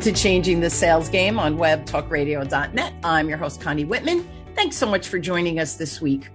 To Changing the Sales Game on webtalkradio.net. I'm your host, Connie Whitman. Thanks so much for joining us this week.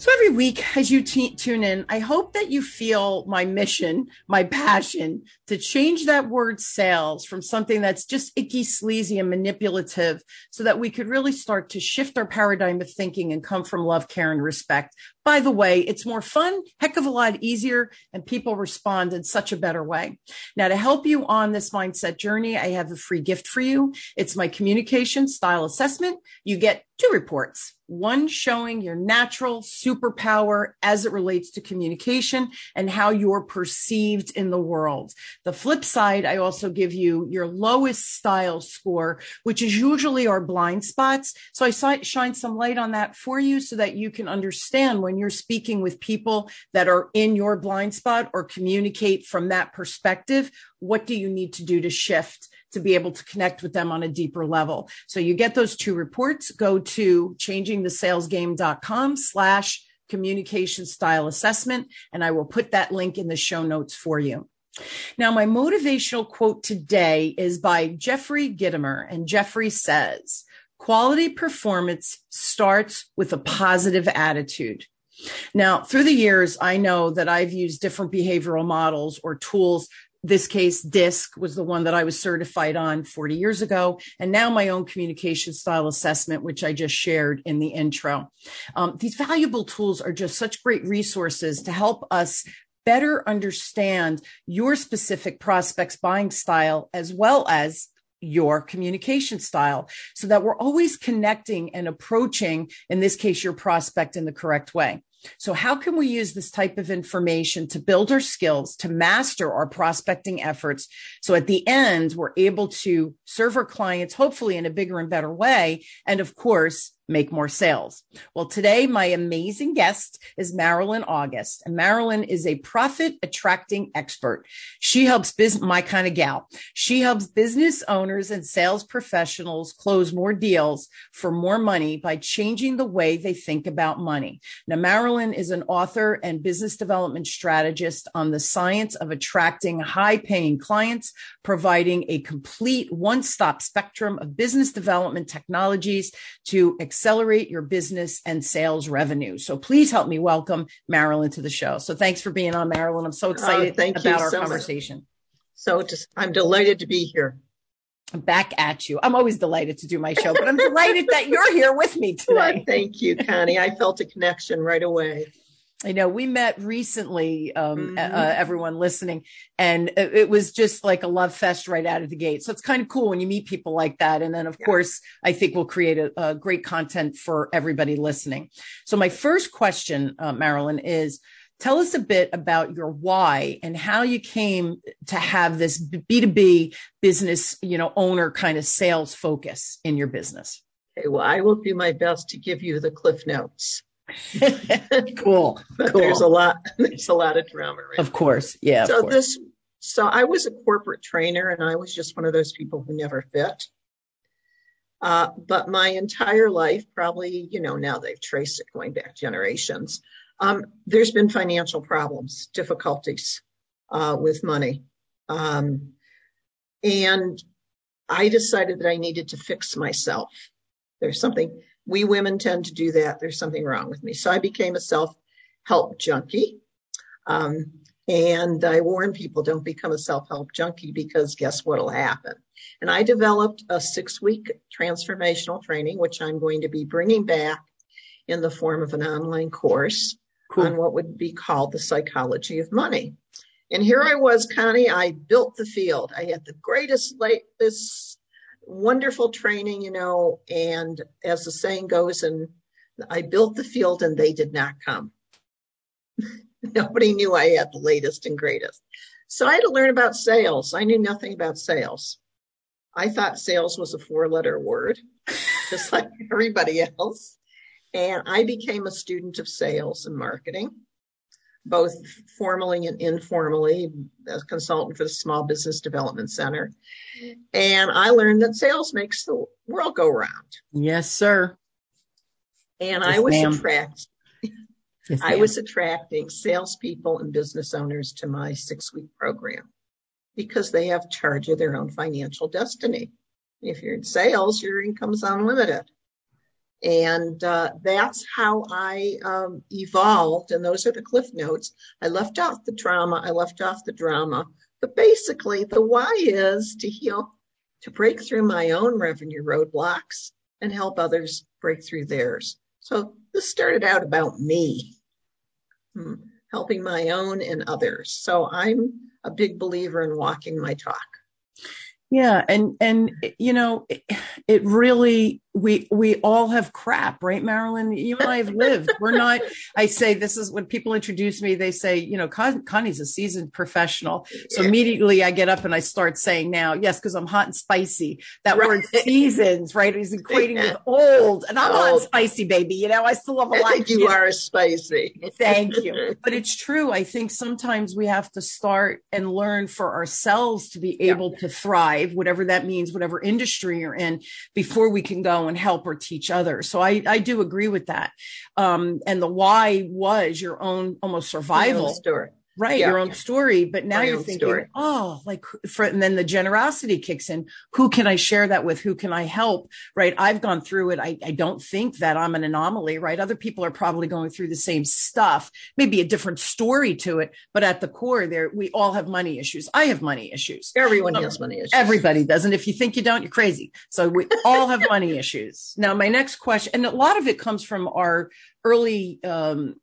So every week as you t- tune in, I hope that you feel my mission, my passion to change that word sales from something that's just icky, sleazy and manipulative so that we could really start to shift our paradigm of thinking and come from love, care and respect. By the way, it's more fun, heck of a lot easier, and people respond in such a better way. Now, to help you on this mindset journey, I have a free gift for you. It's my communication style assessment. You get two reports one showing your natural superpower as it relates to communication and how you're perceived in the world. The flip side, I also give you your lowest style score, which is usually our blind spots. So I shine some light on that for you so that you can understand when you're speaking with people that are in your blind spot or communicate from that perspective, what do you need to do to shift? To be able to connect with them on a deeper level. So you get those two reports, go to changingthesalesgame.com slash communication style assessment, and I will put that link in the show notes for you. Now, my motivational quote today is by Jeffrey Gitomer, and Jeffrey says, quality performance starts with a positive attitude. Now, through the years, I know that I've used different behavioral models or tools this case DISC was the one that i was certified on 40 years ago. And now my own communication style assessment which i just shared in the intro. Um, these valuable tools are just such great resources to help us better understand your specific prospects buying style as well as your communication style so that we're always connecting and approaching in this case your prospect in the correct way so, how can we use this type of information to build our skills, to master our prospecting efforts? So, at the end, we're able to serve our clients, hopefully in a bigger and better way. And of course, make more sales. Well, today my amazing guest is Marilyn August, and Marilyn is a profit attracting expert. She helps business, my kind of gal. She helps business owners and sales professionals close more deals for more money by changing the way they think about money. Now, Marilyn is an author and business development strategist on the science of attracting high paying clients, providing a complete one stop spectrum of business development technologies to accelerate your business and sales revenue. So please help me welcome Marilyn to the show. So thanks for being on, Marilyn. I'm so oh, excited oh, about our so conversation. Much. So just, I'm delighted to be here. I'm back at you. I'm always delighted to do my show, but I'm delighted that you're here with me today. Well, thank you, Connie. I felt a connection right away. I know we met recently, um, mm-hmm. uh, everyone listening, and it, was just like a love fest right out of the gate. So it's kind of cool when you meet people like that. And then, of yeah. course, I think we'll create a, a, great content for everybody listening. So my first question, uh, Marilyn, is tell us a bit about your why and how you came to have this B2B business, you know, owner kind of sales focus in your business. Okay, well, I will do my best to give you the cliff notes. cool. But cool. there's a lot. There's a lot of drama. Right of course, yeah. So course. this. So I was a corporate trainer, and I was just one of those people who never fit. Uh, but my entire life, probably, you know, now they've traced it going back generations. Um, there's been financial problems, difficulties uh, with money, um, and I decided that I needed to fix myself. There's something we women tend to do that. There's something wrong with me. So I became a self help junkie. Um, and I warn people don't become a self help junkie because guess what will happen? And I developed a six week transformational training, which I'm going to be bringing back in the form of an online course cool. on what would be called the psychology of money. And here I was, Connie, I built the field. I had the greatest, this wonderful training, you know, and as the saying goes, and I built the field and they did not come. Nobody knew I had the latest and greatest. So I had to learn about sales. I knew nothing about sales. I thought sales was a four letter word, just like everybody else. And I became a student of sales and marketing both formally and informally as consultant for the Small Business Development Center. And I learned that sales makes the world go round. Yes, sir. And yes, I was attracted. Yes, I was attracting salespeople and business owners to my six week program. because they have charge of their own financial destiny. If you're in sales, your income's unlimited. And uh, that's how I um, evolved. And those are the cliff notes. I left off the trauma, I left off the drama. But basically, the why is to heal, to break through my own revenue roadblocks and help others break through theirs. So this started out about me, hmm, helping my own and others. So I'm a big believer in walking my talk. Yeah, and and you know, it, it really we we all have crap, right, Marilyn? You and I have lived. We're not. I say this is when people introduce me. They say, you know, Con- Connie's a seasoned professional. So yeah. immediately I get up and I start saying now, yes, because I'm hot and spicy. That right. word seasons, right, is equating yeah. with old, and I'm old. hot and spicy, baby. You know, I still have a lot. you are spicy. Thank you. But it's true. I think sometimes we have to start and learn for ourselves to be able yeah. to thrive, whatever that means, whatever industry you're in, before we can go and help or teach others. So I, I do agree with that. Um, and the why was your own almost survival story right yeah. your own story but now My you're thinking story. oh like for, and then the generosity kicks in. Who can i share that with? Who can i help? Right i've gone through it. I, I don't think that i'm an anomaly right? Other people are probably going through the same stuff maybe a different story to it but at the core there we all have money issues. I have money issues. Everyone um, has money issues. everybody does and if you think you don't you're crazy. So we all have money issues. Now my next question and a lot of it comes from our early um,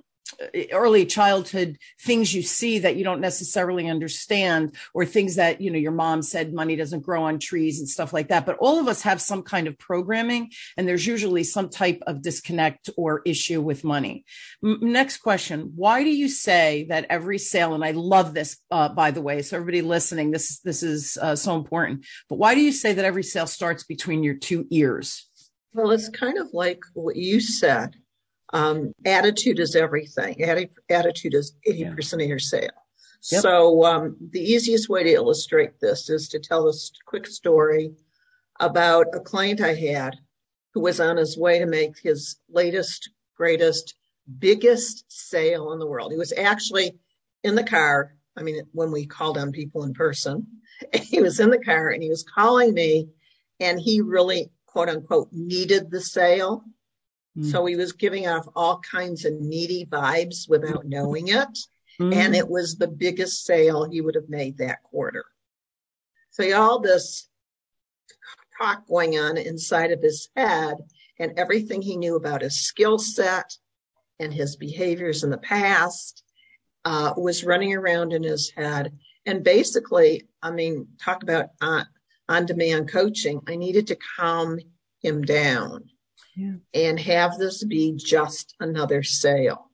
early childhood things you see that you don't necessarily understand or things that you know your mom said money doesn't grow on trees and stuff like that. But all of us have some kind of programming and there's usually some type of disconnect or issue with money. M- next question. Why do you say that every sale and i love this uh, by the way so everybody listening this this is uh, so important but why do you say that every sale starts between your two ears? Well it's kind of like what you said um, attitude is everything. attitude is 80% yeah. of your sale. Yep. So um, the easiest way to illustrate this is to tell a quick story about a client I had who was on his way to make his latest, greatest, biggest sale in the world. He was actually in the car. I mean, when we called on people in person, he was in the car and he was calling me and he really, quote unquote, needed the sale. Mm. So he was giving off all kinds of needy vibes without knowing it. Mm. And it was the biggest sale he would have made that quarter. So he had all this talk going on inside of his head and everything he knew about his skill set and his behaviors in the past uh, was running around in his head. And basically, I mean, talk about on, on demand coaching. I needed to calm him down yeah. and have this be just another sale.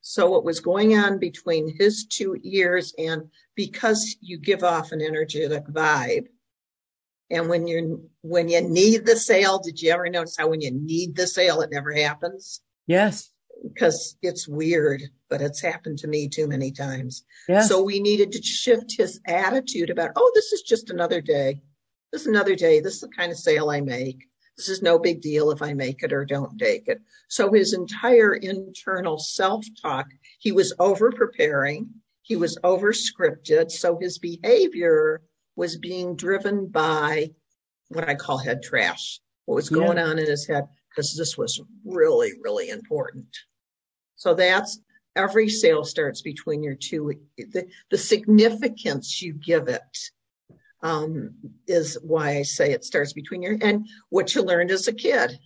So what was going on between his two ears and because you give off an energetic vibe and when you're when you need the sale, did you ever notice how when you need the sale it never happens? Yes. Because it's weird, but it's happened to me too many times. Yes. So we needed to shift his attitude about, oh, this is just another day. This is another day. This is the kind of sale I make. This is no big deal if I make it or don't take it. So his entire internal self talk, he was over preparing. He was over scripted. So his behavior was being driven by what I call head trash, what was going on in his head, because this was really, really important. So that's every sale starts between your two, the, the significance you give it um, is why I say it starts between your and what you learned as a kid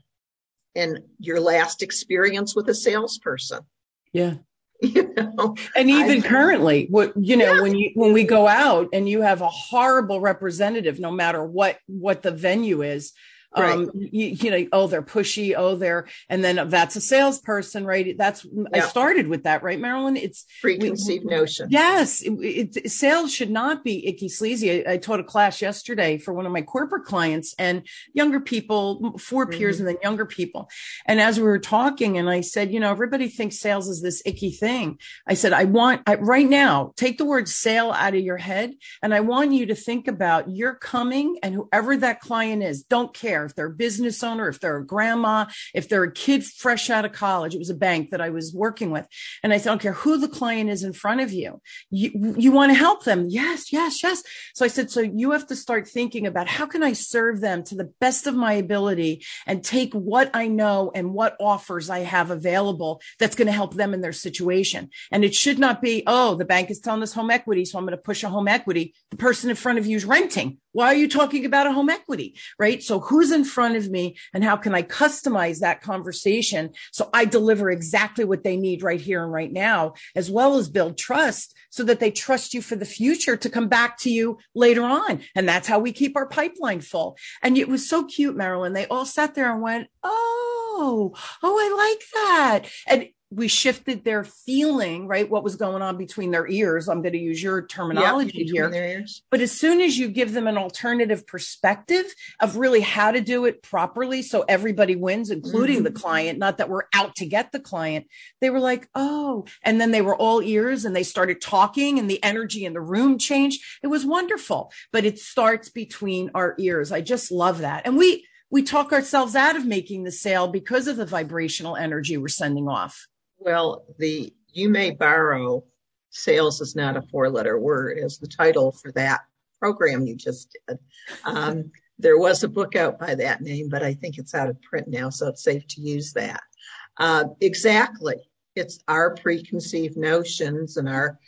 and your last experience with a salesperson. Yeah. You know, and even I, currently, what you know, yeah. when you when we go out and you have a horrible representative, no matter what what the venue is, Right. Um, you, you, know, oh, they're pushy. Oh, they're, and then that's a salesperson, right? That's, yeah. I started with that, right, Marilyn? It's preconceived we, notion. Yes. It, it, sales should not be icky sleazy. I, I, taught a class yesterday for one of my corporate clients and younger people, 4 mm-hmm. peers and then younger people. And as we were talking and I said, you know, everybody thinks sales is this icky thing. I said, I want I, right now, take the word sale out of your head. And I want you to think about you're coming and whoever that client is, don't care if they're a business owner, if they're a grandma, if they're a kid fresh out of college. It was a bank that I was working with. And I said, I don't care who the client is in front of you. You, you want to help them. Yes, yes, yes. So I said, so you have to start thinking about how can I serve them to the best of my ability and take what I know and what offers I have available that's going to help them in their situation. And it should not be, oh, the bank is telling us home equity. So I'm going to push a home equity. The person in front of you is renting. Why are you talking about a home equity? Right. So who's in front of me and how can I customize that conversation so I deliver exactly what they need right here and right now, as well as build trust so that they trust you for the future to come back to you later on. And that's how we keep our pipeline full. And it was so cute, Marilyn. They all sat there and went, Oh, oh, I like that. And we shifted their feeling, right? What was going on between their ears. I'm going to use your terminology here. But as soon as you give them an alternative perspective of really how to do it properly so everybody wins, including mm-hmm. the client, not that we're out to get the client, they were like, oh, and then they were all ears and they started talking and the energy in the room changed. It was wonderful, but it starts between our ears. I just love that. And we, we talk ourselves out of making the sale because of the vibrational energy we're sending off. Well, the you may borrow sales is not a four letter word as the title for that program you just did. Um, there was a book out by that name, but I think it's out of print now, so it's safe to use that. Uh, exactly. It's our preconceived notions and our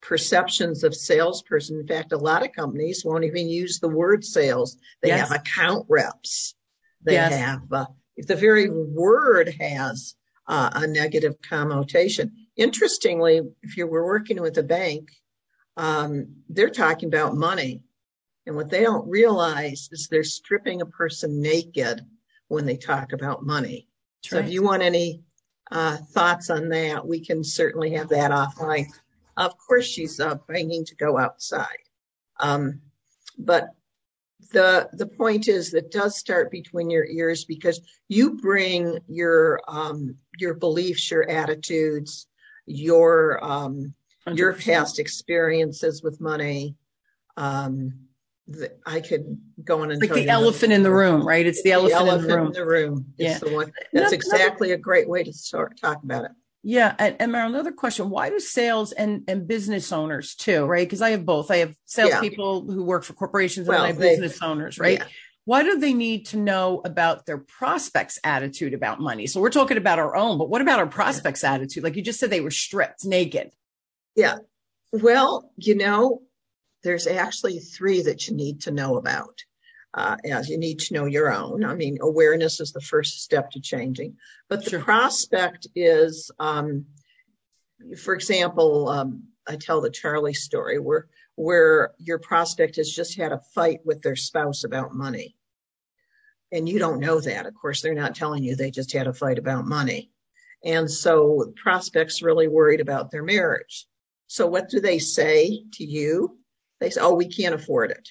perceptions of salesperson. In fact, a lot of companies won't even use the word sales. They have account reps. They have, uh, if the very word has uh, a negative connotation. Interestingly, if you were working with a bank, um, they're talking about money. And what they don't realize is they're stripping a person naked when they talk about money. So if you want any uh, thoughts on that, we can certainly have that offline. Of course, she's uh, banging to go outside. Um, but the the point is that does start between your ears because you bring your um, your beliefs, your attitudes, your um, your past experiences with money. Um, the, I could go on and like the elephant in the room, right? It's the, the elephant, elephant, in the room. In the room. It's yeah. the one. That's exactly a great way to start talk about it. Yeah. And, and Mara, another question, why do sales and, and business owners too, right? Because I have both. I have salespeople yeah. who work for corporations and well, I have they, business owners, right? Yeah. Why do they need to know about their prospects attitude about money? So we're talking about our own, but what about our prospects yeah. attitude? Like you just said, they were stripped naked. Yeah. Well, you know, there's actually three that you need to know about as you need to know your own. I mean, awareness is the first step to changing, but the prospect is, um, for example, um, I tell the Charlie story where where your prospect has just had a fight with their spouse about money, and you don't know that. Of course, they're not telling you they just had a fight about money, and so prospect's really worried about their marriage. So what do they say to you? They say, "Oh, we can't afford it."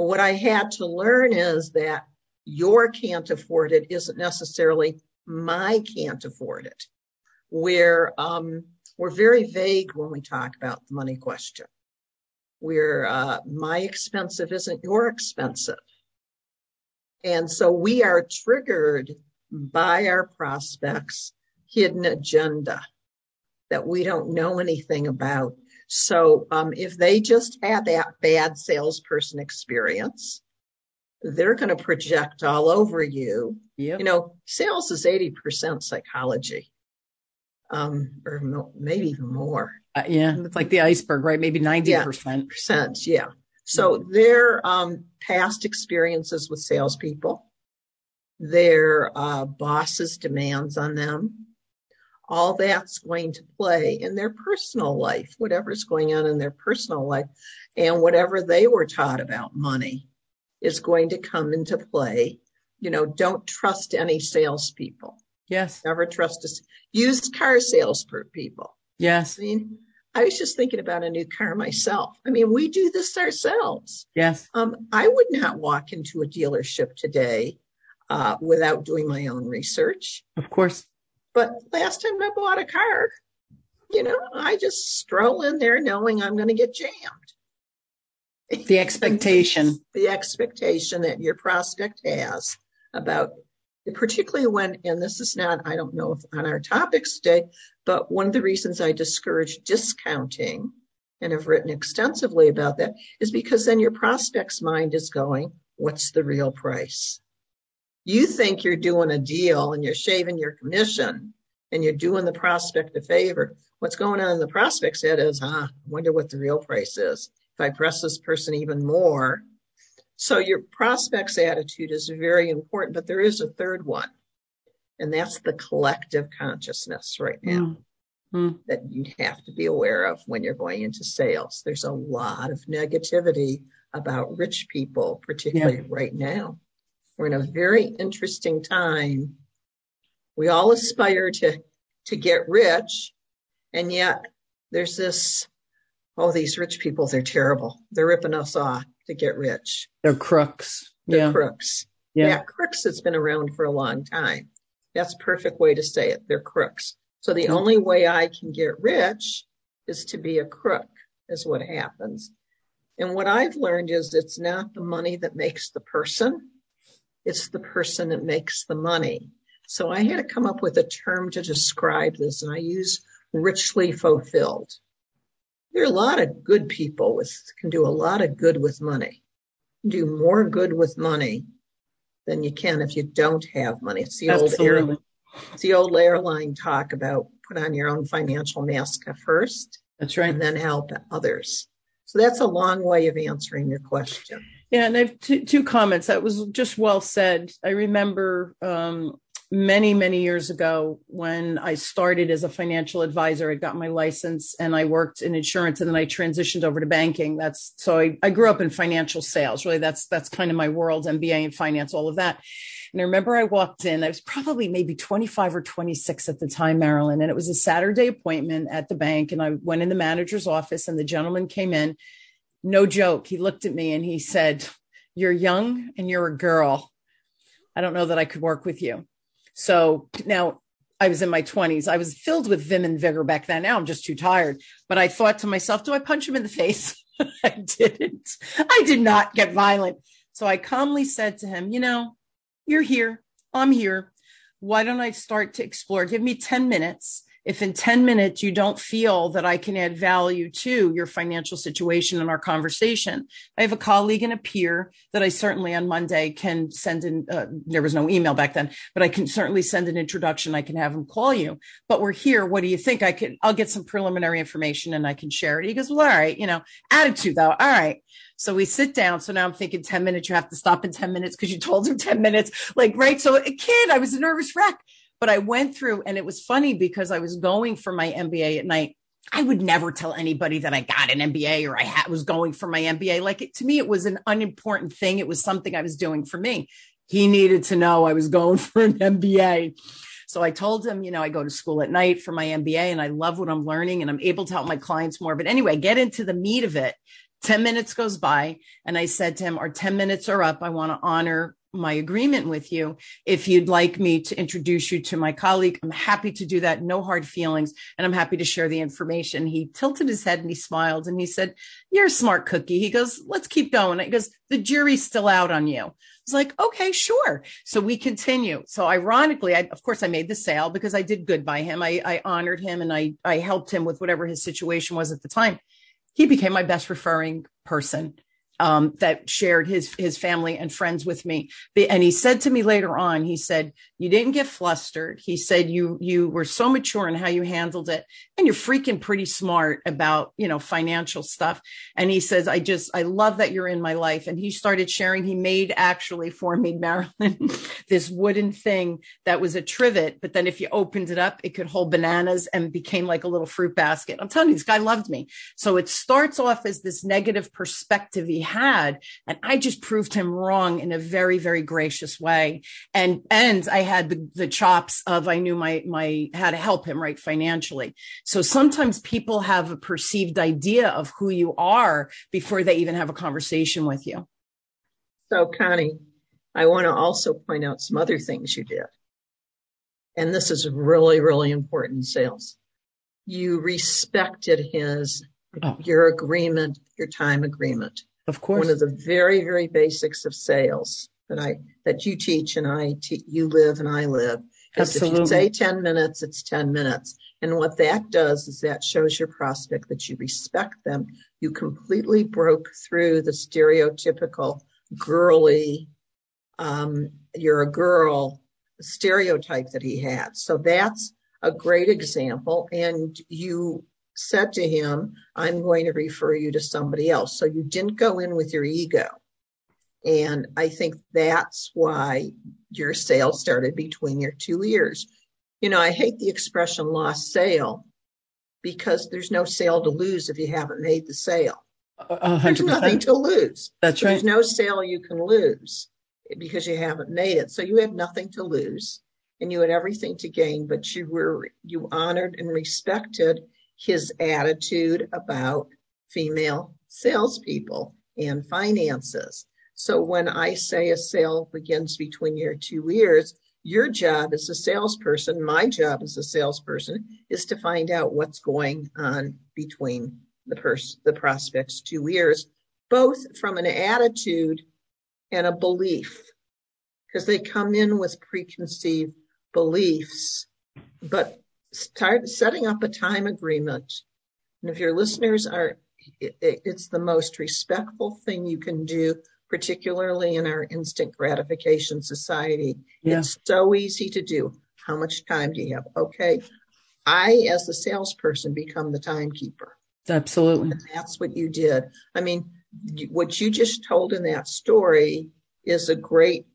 Well, what I had to learn is that your can't afford it isn't necessarily my can't afford it. We're, um, we're very vague when we talk about the money question. We're, uh, my expensive isn't your expensive. And so we are triggered by our prospects hidden agenda that we don't know anything about so um, if they just had that bad salesperson experience, they're going to project all over you. Yep. You know, sales is 80% psychology, um, or maybe even more. Uh, yeah, it's like the iceberg, right? Maybe 90%. Yeah, percent, yeah. So mm-hmm. their um, past experiences with salespeople, their uh, boss's demands on them, all that's going to play in their personal life, whatever's going on in their personal life, and whatever they were taught about money is going to come into play. You know, don't trust any salespeople. Yes. Never trust us. Used car sales people. Yes. I mean, I was just thinking about a new car myself. I mean, we do this ourselves. Yes. Um, I would not walk into a dealership today uh, without doing my own research. Of course. But last time I bought a car, you know, I just stroll in there knowing I'm going to get jammed. The expectation. the expectation that your prospect has about particularly when, and this is not, I don't know if on our topics today, but one of the reasons I discourage discounting and have written extensively about that is because then your prospect's mind is going, what's the real price? You think you're doing a deal and you're shaving your commission and you're doing the prospect a favor. What's going on in the prospect's head is, huh, I wonder what the real price is. If I press this person even more. So your prospect's attitude is very important, but there is a third one. And that's the collective consciousness right now mm. that you have to be aware of when you're going into sales. There's a lot of negativity about rich people, particularly yeah. right now. We're in a very interesting time. We all aspire to, to get rich. And yet there's this, oh, these rich people, they're terrible. They're ripping us off to get rich. They're crooks. They're yeah. crooks. Yeah. yeah, crooks has been around for a long time. That's perfect way to say it. They're crooks. So the only way I can get rich is to be a crook, is what happens. And what I've learned is it's not the money that makes the person, it's the person that makes the money. So I had to come up with a term to describe this, and I use richly fulfilled. There are a lot of good people with can do a lot of good with money. Do more good with money than you can if you don't have money. It's the Absolutely. old it's the old airline talk about put on your own financial mask first. That's right. And then help others. So that's a long way of answering your question. Yeah, and I have two, two comments. That was just well said. I remember um, many, many years ago when I started as a financial advisor. I got my license and I worked in insurance and then I transitioned over to banking. That's so I, I grew up in financial sales. Really, that's that's kind of my world, MBA in finance, all of that. And I remember I walked in, I was probably maybe 25 or 26 at the time, Marilyn, and it was a Saturday appointment at the bank. And I went in the manager's office and the gentleman came in. No joke. He looked at me and he said, You're young and you're a girl. I don't know that I could work with you. So now I was in my 20s. I was filled with vim and vigor back then. Now I'm just too tired. But I thought to myself, do I punch him in the face? I didn't. I did not get violent. So I calmly said to him, you know, you're here. I'm here. Why don't I start to explore? Give me 10 minutes if in 10 minutes you don't feel that I can add value to your financial situation and our conversation, I have a colleague and a peer that I certainly on Monday can send in. Uh, there was no email back then, but I can certainly send an introduction. I can have him call you. But we're here. What do you think? I can. I'll get some preliminary information and I can share it. He goes, well, all right. You know, attitude though. All right. So we sit down. So now I'm thinking 10 minutes, you have to stop in 10 minutes because you told him 10 minutes. Like, right. So a kid, I was a nervous wreck. But I went through, and it was funny because I was going for my MBA at night. I would never tell anybody that I got an MBA or I ha- was going for my MBA. Like it, to me, it was an unimportant thing. It was something I was doing for me. He needed to know I was going for an MBA. So I told him, you know, I go to school at night for my MBA and I love what I'm learning and I'm able to help my clients more. But anyway, get into the meat of it. 10 minutes goes by and I said to him, our 10 minutes are up. I want to honor my agreement with you. If you'd like me to introduce you to my colleague, I'm happy to do that. No hard feelings. And I'm happy to share the information. He tilted his head and he smiled and he said, you're a smart cookie. He goes, let's keep going. He goes, the jury's still out on you. I was like, okay, sure. So we continue. So ironically, I, of course I made the sale because I did good by him. I, I honored him and I, I helped him with whatever his situation was at the time. He became my best referring person um, that shared his his family and friends with me. And he said to me later on, he said, "You didn't get flustered." He said, "You you were so mature in how you handled it, and you're freaking pretty smart about you know financial stuff." And he says, "I just I love that you're in my life." And he started sharing. He made actually for me, Marilyn, this wooden thing that was a trivet, but then if you opened it up, it could hold bananas and became like a little fruit basket. I'm telling you, this guy loved me. So it starts off as this negative perspective he had. And I just proved him wrong in a very, very gracious way. And, and I had the, the chops of, I knew my, my, how to help him, right? Financially. So sometimes people have a perceived idea of who you are before they even have a conversation with you. So Connie, I want to also point out some other things you did. And this is really, really important in sales. You respected his, oh. your agreement, your time agreement. Of course. One of the very, very basics of sales that I, that you teach and I, te- you live and I live. Is if you say 10 minutes, it's 10 minutes. And what that does is that shows your prospect that you respect them. You completely broke through the stereotypical girly, um, you're a girl stereotype that he had. So that's a great example. And you said to him, I'm going to refer you to somebody else. So you didn't go in with your ego. And I think that's why your sale started between your two ears. You know, I hate the expression lost sale because there's no sale to lose if you haven't made the sale. 100%. There's nothing to lose. That's right. There's no sale you can lose because you haven't made it. So you had nothing to lose and you had everything to gain, but you were, you honored and respected his attitude about female salespeople and finances. So when I say a sale begins between your two ears, your job as a salesperson, my job as a salesperson is to find out what's going on between the person, the prospect's two ears, both from an attitude and a belief, because they come in with preconceived beliefs, but start setting up a time agreement. And if your listeners are, it, it's the most respectful thing you can do, particularly in our instant gratification society. Yeah. It's so easy to do. How much time do you have? Okay. I, as the salesperson, become the timekeeper. Absolutely. And that's what you did. I mean, what you just told in that story is a great,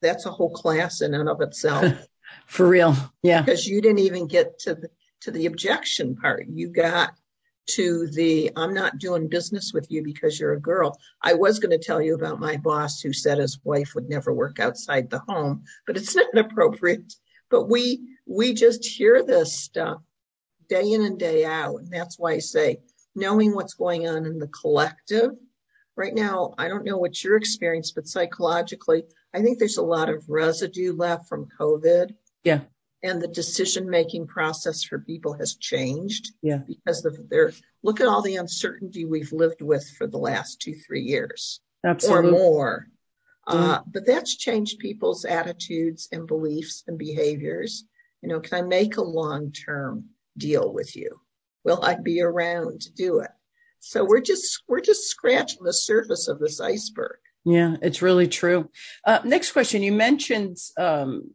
that's a whole class in and of itself For real. Yeah. because you didn't even get to the, to the objection part. You got to the, I'm not doing business with you because you're a girl. I was going to tell you about my boss who said his wife would never work outside the home, but it's not appropriate. But we, we just hear this stuff day in and day out. And that's why I say knowing what's going on in the collective right now, I don't know what your experience, but psychologically, I think there's a lot of residue left from COVID. Yeah. And the decision making process for people has changed. Yeah. Because of their look at all the uncertainty we've lived with for the last two, three years Absolutely. or more. Uh, Mm-hmm. but that's changed people's attitudes and beliefs and behaviors. You know, can I make a long term deal with you? Will I be around to do it? So we're just we're just scratching the surface of this iceberg. Yeah, it's really true. Uh, next question. You mentioned um,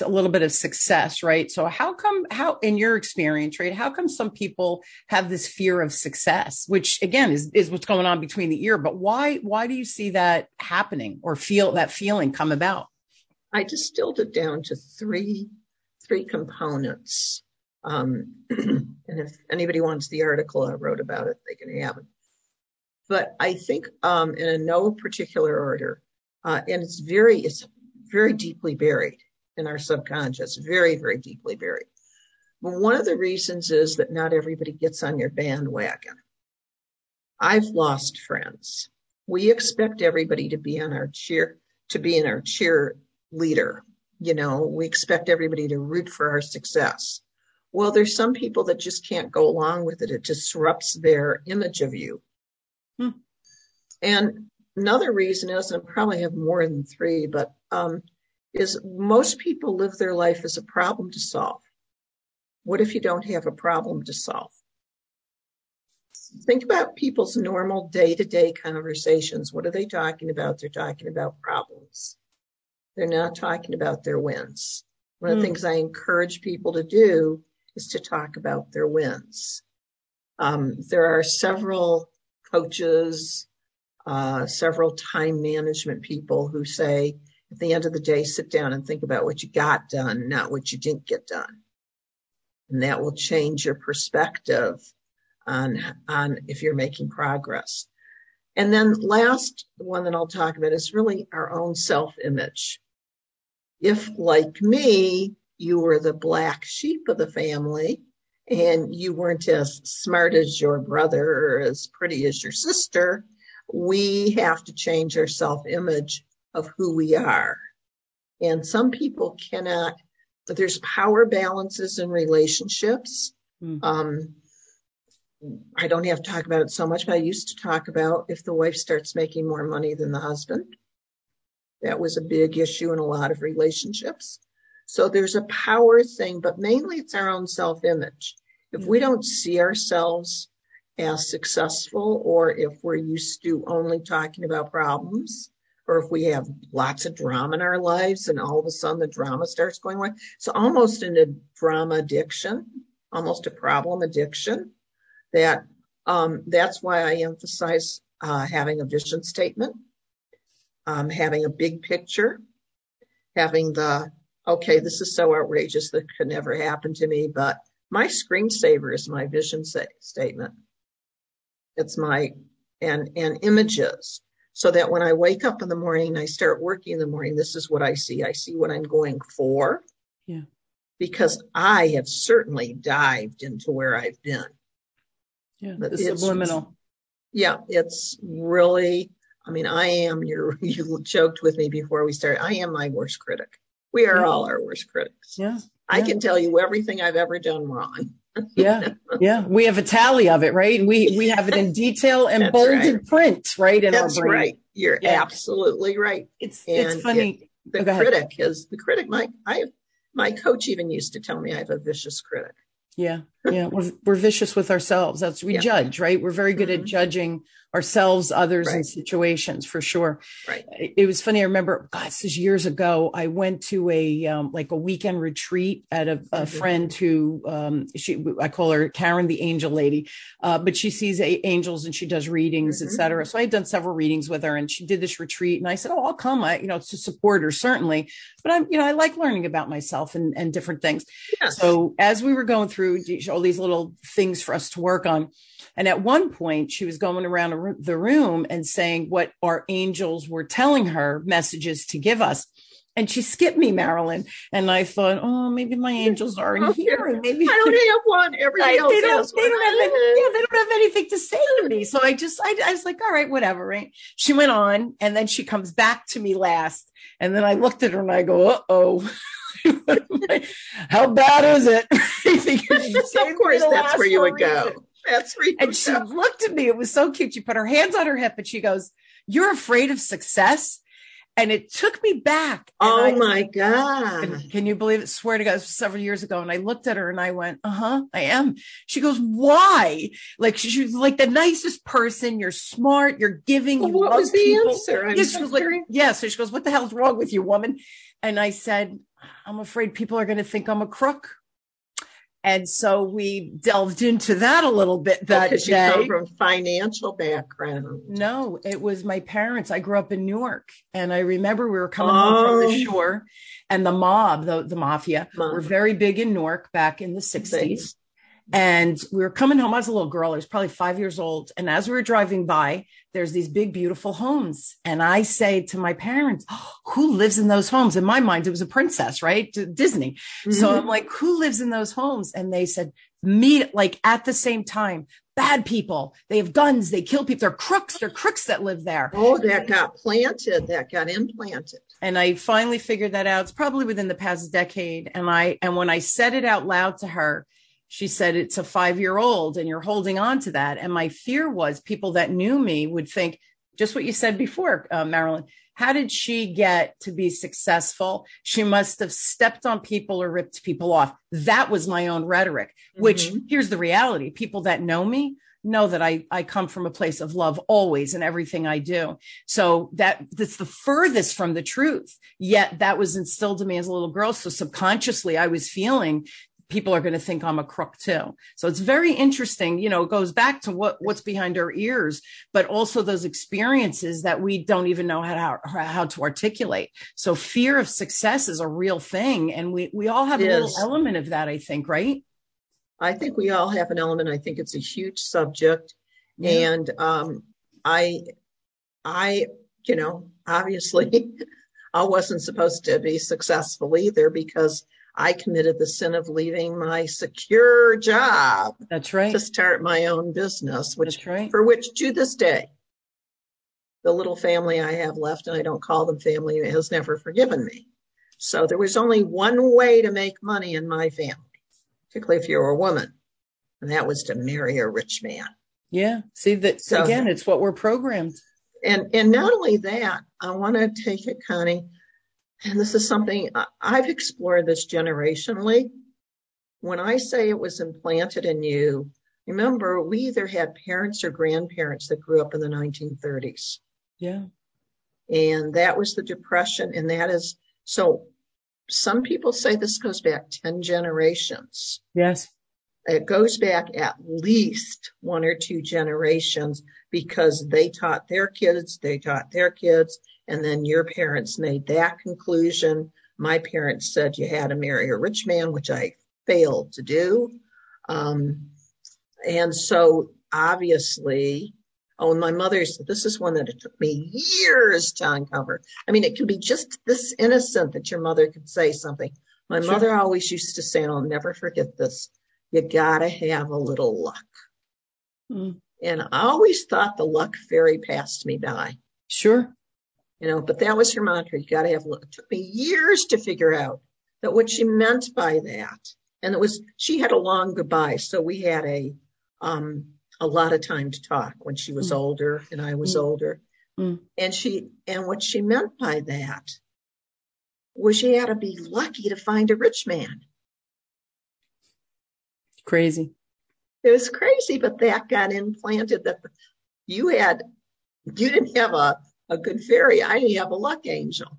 a little bit of success, right? So, how come, how, in your experience, right, how come some people have this fear of success, which again is, is what's going on between the ear, but why, why do you see that happening or feel that feeling come about? I distilled it down to three three components. Um, and if anybody wants the article I wrote about it, they can have it. But I think um, in no particular order, uh, and it's very it's very deeply buried in our subconscious, very very deeply buried. But one of the reasons is that not everybody gets on your bandwagon. I've lost friends. We expect everybody to be on our cheer to be in our cheer leader. You know, we expect everybody to root for our success. Well, there's some people that just can't go along with it. It disrupts their image of you. Hmm. And another reason is, and I probably have more than three, but um, is most people live their life as a problem to solve. What if you don't have a problem to solve? Think about people's normal day to day conversations. What are they talking about? They're talking about problems. They're not talking about their wins. One of the Hmm. things I encourage people to do is to talk about their wins. Um, there are several coaches, uh, several time management people who say, at the end of the day, sit down and think about what you got done, not what you didn't get done. And that will change your perspective on, on if you're making progress. And then last one that I'll talk about is really our own self image. If like me, you were the black sheep of the family and you weren't as smart as your brother or as pretty as your sister, we have to change our self image of who we are. And some people cannot, but there's power balances in relationships. Hmm. Um, I don't have to talk about it so much, but I used to talk about if the wife starts making more money than the husband. That was a big issue in a lot of relationships. So there's a power thing, but mainly it's our own self image. If we don't see ourselves as successful, or if we're used to only talking about problems, or if we have lots of drama in our lives and all of a sudden the drama starts going away. So almost in a drama addiction, almost a problem addiction that um, that's why I emphasize uh, having a vision statement, um, having a big picture, having the, okay, this is so outrageous that could never happen to me, but my screensaver is my vision statement. It's my, and, and images so that when I wake up in the morning and I start working in the morning, this is what I see. I see what I'm going for. Yeah. Because I have certainly dived into where I've been. Yeah. The it's, subliminal. Yeah. It's really, I mean, I am your, you joked with me before we started. I am my worst critic. We are all our worst critics. Yeah. I can tell you everything I've ever done wrong. yeah, yeah. We have a tally of it, right? We we have it in detail and bolded right. print, right? In That's our brain. right. You're yeah. absolutely right. It's and it's funny. It, the oh, critic is the critic. My I my coach even used to tell me I have a vicious critic. Yeah, yeah. We're we're vicious with ourselves. That's we yeah. judge, right? We're very good mm-hmm. at judging ourselves, others, right. and situations for sure. Right. It was funny. I remember, God, this is years ago. I went to a um, like a weekend retreat at a, a mm-hmm. friend who um, she I call her Karen, the angel lady, uh, but she sees a- angels and she does readings, mm-hmm. etc. So I had done several readings with her, and she did this retreat, and I said, "Oh, I'll come. I, you know, to support her certainly, but I'm, you know, I like learning about myself and and different things." So as we were going through all these little things for us to work on and at one point, she was going around the room and saying what our angels were telling her messages to give us. And she skipped me, Marilyn. And I thought, oh, maybe my angels aren't oh, here. And maybe I don't have one. Everybody else they don't, they. Don't have any, yeah, they don't have anything to say to me. So I just, I, I was like, all right, whatever. Right. She went on and then she comes back to me last. And then I looked at her and I go, uh oh. How bad is it? of course, that's where you would go. That's where And she looked at me. It was so cute. She put her hands on her hip and she goes, You're afraid of success? And it took me back. Oh I, my God. Can, you believe it? Swear to God, several years ago. And I looked at her and I went, uh huh, I am. She goes, why? Like, she, she, was like the nicest person. You're smart. You're giving. Well, you what was the people. answer? Yeah, she was like, yeah. So she goes, what the hell's wrong with you, woman? And I said, I'm afraid people are going to think I'm a crook. And so we delved into that a little bit oh, that because day. You come from financial background. No, it was my parents. I grew up in Newark, and I remember we were coming oh. home from the oh. shore, and the mob, the the mafia, were very big in Newark back in the sixties. And we were coming home. I was a little girl. I was probably five years old. And as we were driving by, there's these big, beautiful homes. And I say to my parents, oh, who lives in those homes? In my mind, it was a princess, right? Disney. Mm-hmm. So I'm like, who lives in those homes? And they said, meet like at the same time. Bad people. They have guns. They kill people. They're crooks. They're crooks that live there. Oh, that got planted. That got implanted. And I finally figured that out. It's probably within the past decade. And I, and when I said it out loud to her, she said it's a five year old and you're holding on to that and my fear was people that knew me would think just what you said before uh, marilyn how did she get to be successful she must have stepped on people or ripped people off that was my own rhetoric which mm-hmm. here's the reality people that know me know that I, I come from a place of love always in everything I do. So that that's the furthest from the truth. Yet that was instilled in me as a little girl. So subconsciously I was feeling people are going to think I'm a crook too. So it's very interesting. You know, it goes back to what what's behind our ears, but also those experiences that we don't even know how to, how to articulate. So fear of success is a real thing, and we we all have it a little element of that. I think, right? I think we all have an element. I think it's a huge subject, yeah. and um, I, I, you know, obviously. I wasn't supposed to be successful either because I committed the sin of leaving my secure job. That's right. To start my own business, which right. for which to this day, the little family I have left, and I don't call them family, has never forgiven me. So there was only one way to make money in my family, particularly if you're a woman. and that was to marry a rich man. Yeah. See that so, again, it's what we're programmed. And and not only that, I want to take it, Connie, and this is something I've explored this generationally. When I say it was implanted in you, remember we either had parents or grandparents that grew up in the 1930s. Yeah. And that was the depression. And that is so some people say this goes back 10 generations. Yes. It goes back at least one or two generations because they taught their kids, they taught their kids, and then your parents made that conclusion. My parents said you had to marry a rich man, which I failed to do. Um, and so obviously, oh, my mother's, this is one that it took me years to uncover. I mean, it can be just this innocent that your mother could say something. My sure. mother always used to say, and I'll never forget this, you gotta have a little luck. Mm. And I always thought the luck fairy passed me by. Sure. You know, but that was her mantra. You gotta have luck. It took me years to figure out that what she meant by that. And it was, she had a long goodbye. So we had a, um, a lot of time to talk when she was mm. older and I was mm. older. Mm. And she, and what she meant by that was she had to be lucky to find a rich man. Crazy. It was crazy, but that got implanted that you had, you didn't have a, a good fairy. I have a luck angel.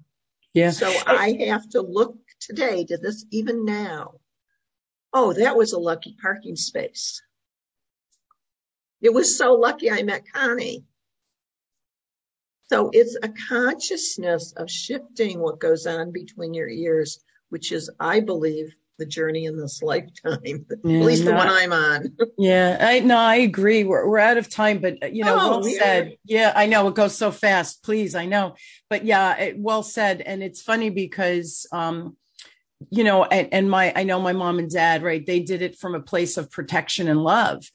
Yeah. So I have to look today to this even now. Oh, that was a lucky parking space. It was so lucky I met Connie. So it's a consciousness of shifting what goes on between your ears, which is, I believe, the journey in this lifetime, yeah, at least no, the one I'm on. yeah, I no, I agree. We're we're out of time, but you know, oh, well weird. said. Yeah, I know it goes so fast. Please, I know, but yeah, it, well said. And it's funny because, um, you know, and, and my I know my mom and dad, right? They did it from a place of protection and love,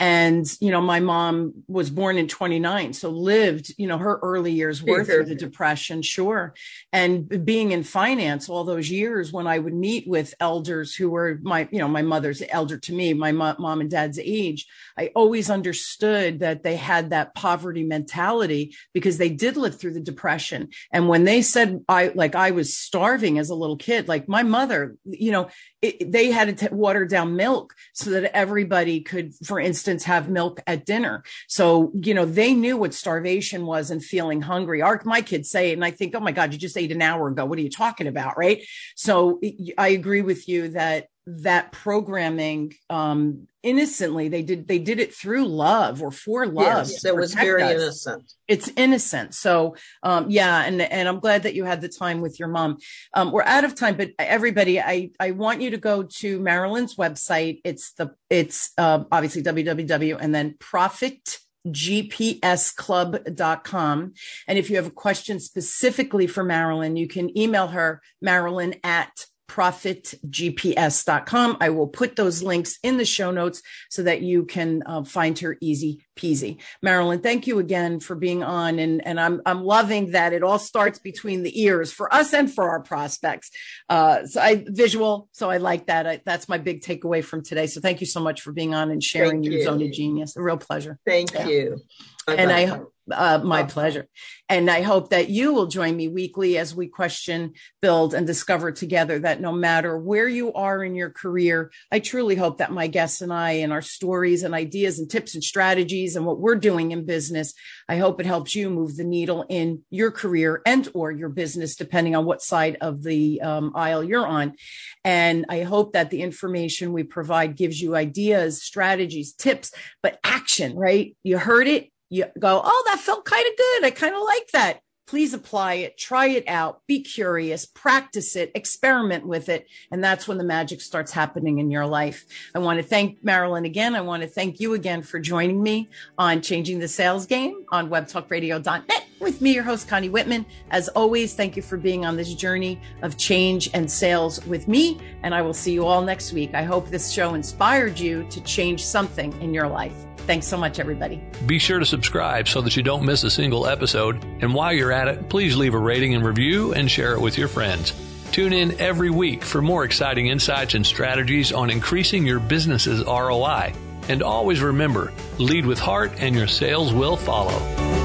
and, you know, my mom was born in 29, so lived, you know, her early years were through the depression, sure. And being in finance all those years when I would meet with elders who were my, you know, my mother's elder to me, my mom and dad's age, I always understood that they had that poverty mentality because they did live through the depression. And when they said I, like I was starving as a little kid, like my mother, you know, it, they had to t- water down milk so that everybody could, for instance, have milk at dinner. So, you know, they knew what starvation was and feeling hungry. Our, my kids say it and I think, oh my God, you just ate an hour ago. What are you talking about? Right. So I agree with you that that programming um innocently. They did they did it through love or for love yes, it was very us. innocent. It's innocent. So um yeah and and i'm glad that you had the time with your mom. Um we're out of time but everybody i i want you to go to marilyn's website. It's the it's uh, obviously www and then profit gpsclub.com. And if you have a question specifically for Marilyn, you can email her, Marilyn at profitgps.com. I will put those links in the show notes so that you can uh, find her easy peasy. Marilyn, thank you again for being on. And, and I'm, I'm loving that it all starts between the ears for us and for our prospects. Uh, so I visual. So I like that. I, that's my big takeaway from today. So thank you so much for being on and sharing thank your you. zone of genius. A real pleasure. Thank yeah. you. Bye-bye. And I, uh, my pleasure. And I hope that you will join me weekly as we question, build, and discover together that no matter where you are in your career, I truly hope that my guests and I and our stories and ideas and tips and strategies and what we're doing in business, I hope it helps you move the needle in your career and or your business, depending on what side of the um, aisle you're on. And I hope that the information we provide gives you ideas, strategies, tips, but action, right? You heard it you go, oh, that felt kind of good. I kind of like that. Please apply it, try it out, be curious, practice it, experiment with it. And that's when the magic starts happening in your life. I want to thank Marilyn again. I want to thank you again for joining me on Changing the Sales Game on webtalkradio.net with me, your host, Connie Whitman. As always, thank you for being on this journey of change and sales with me. And I will see you all next week. I hope this show inspired you to change something in your life. Thanks so much, everybody. Be sure to subscribe so that you don't miss a single episode. And while you're at it, please leave a rating and review and share it with your friends. Tune in every week for more exciting insights and strategies on increasing your business's ROI. And always remember lead with heart, and your sales will follow.